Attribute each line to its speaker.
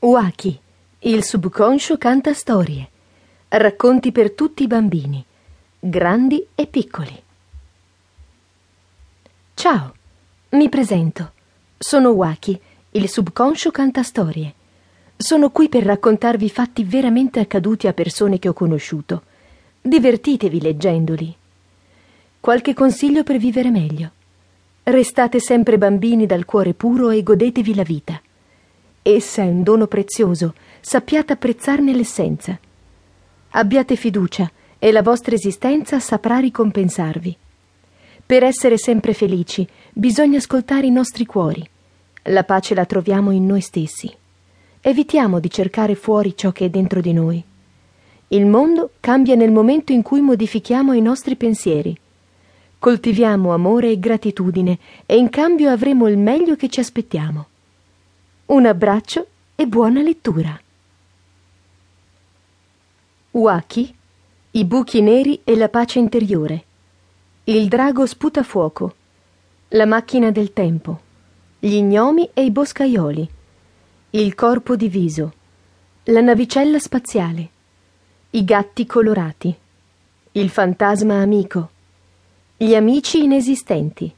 Speaker 1: Waki, il subconscio canta storie. Racconti per tutti i bambini, grandi e piccoli. Ciao, mi presento. Sono Waki, il subconscio canta storie. Sono qui per raccontarvi fatti veramente accaduti a persone che ho conosciuto. Divertitevi leggendoli. Qualche consiglio per vivere meglio. Restate sempre bambini dal cuore puro e godetevi la vita. Essa è un dono prezioso, sappiate apprezzarne l'essenza. Abbiate fiducia e la vostra esistenza saprà ricompensarvi. Per essere sempre felici bisogna ascoltare i nostri cuori. La pace la troviamo in noi stessi. Evitiamo di cercare fuori ciò che è dentro di noi. Il mondo cambia nel momento in cui modifichiamo i nostri pensieri. Coltiviamo amore e gratitudine e in cambio avremo il meglio che ci aspettiamo. Un abbraccio e buona lettura. Waki, i buchi neri e la pace interiore. Il drago sputa fuoco. La macchina del tempo. Gli gnomi e i boscaioli. Il corpo diviso. La navicella spaziale. I gatti colorati. Il fantasma amico. Gli amici inesistenti.